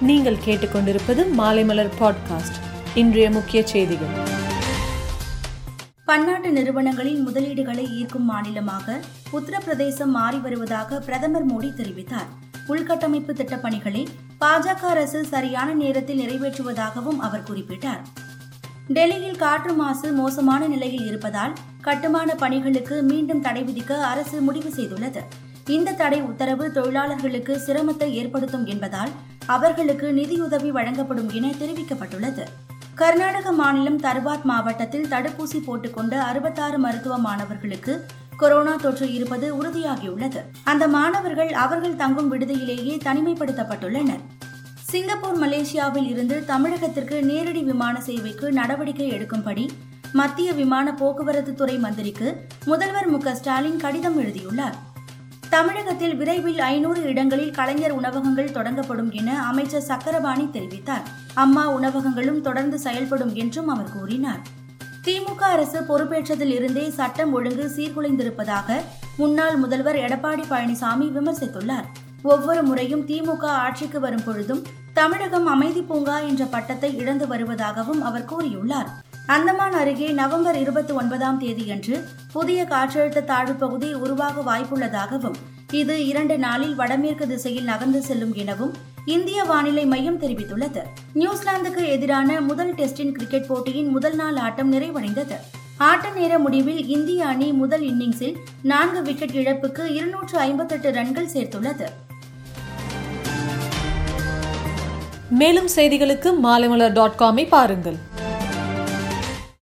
நீங்கள் கேட்டுக்கொண்டிருப்பது மாலைமலர் பாட்காஸ்ட். இன்றைய முக்கிய செய்திகள். பன்னாட்டு நிறுவனங்களின் முதலீடுகளை ஈர்க்கும் மாநிலமாக உத்தரப்பிரதேசம் மாறி வருவதாக பிரதமர் மோடி தெரிவித்தார். உள்கட்டமைப்பு திட்டப் பணிகளை பாஜக அரசு சரியான நேரத்தில் நிறைவேற்றுவதாகவும் அவர் குறிப்பிட்டார். டெல்லியில் காற்று மாசு மோசமான நிலையில் இருப்பதால் கட்டுமான பணிகளுக்கு மீண்டும் தடை விதிக்க அரசு முடிவு செய்துள்ளது. இந்த தடை உத்தரவு தொழிலாளர்களுக்கு சிரமத்தை ஏற்படுத்தும் என்பதால் அவர்களுக்கு நிதியுதவி வழங்கப்படும் என தெரிவிக்கப்பட்டுள்ளது. கர்நாடக மாநிலம் தர்பாத் மாவட்டத்தில் தடுப்பூசி போட்டுக்கொண்ட அறுபத்தாறு மருத்துவ மாணவர்களுக்கு கொரோனா தொற்று இருப்பது உறுதியாகியுள்ளது. அந்த மாணவர்கள் அவர்கள் தங்கும் விடுதியிலேயே தனிமைப்படுத்தப்பட்டுள்ளனர். சிங்கப்பூர் மலேசியாவில் இருந்து தமிழகத்திற்கு நேரடி விமான சேவைக்கு நடவடிக்கை எடுக்கும்படி மத்திய விமான போக்குவரத்து துறை மந்திரிக்கு முதல்வர் மு ஸ்டாலின் கடிதம் எழுதியுள்ளார். தமிழகத்தில் விரைவில் ஐநூறு இடங்களில் கலைஞர் உணவகங்கள் தொடங்கப்படும் என அமைச்சர் சக்கரபாணி தெரிவித்தார். அம்மா உணவகங்களும் தொடர்ந்து செயல்படும் என்றும் அவர் கூறினார். திமுக அரசு பொறுப்பேற்றதில் இருந்தே சட்டம் ஒழுங்கு சீர்குலைந்திருப்பதாக முன்னாள் முதல்வர் எடப்பாடி பழனிசாமி விமர்சித்துள்ளார். ஒவ்வொரு முறையும் திமுக ஆட்சிக்கு வரும் பொழுதும் தமிழகம் அமைதி பூங்கா என்ற பட்டத்தை இழந்து வருவதாகவும் அவர் கூறியுள்ளார். அந்தமான் அருகே நவம்பர் இருபத்தி ஒன்பதாம் தேதியன்று புதிய காற்றழுத்த தாழ்வு பகுதி உருவாக வாய்ப்புள்ளதாகவும் இது இரண்டு நாளில் வடமேற்கு திசையில் நகர்ந்து செல்லும் எனவும் இந்திய வானிலை மையம் தெரிவித்துள்ளது. நியூசிலாந்துக்கு எதிரான முதல் டெஸ்டின் கிரிக்கெட் போட்டியின் முதல் நாள் ஆட்டம் நிறைவடைந்தது. ஆட்ட நேர முடிவில் இந்திய அணி முதல் இன்னிங்ஸில் நான்கு விக்கெட் இழப்புக்கு இருநூற்று ஐம்பத்தெட்டு ரன்கள் சேர்த்துள்ளது. மேலும் செய்திகளுக்கு மாலைமலர் டாட் காமை பாருங்கள்.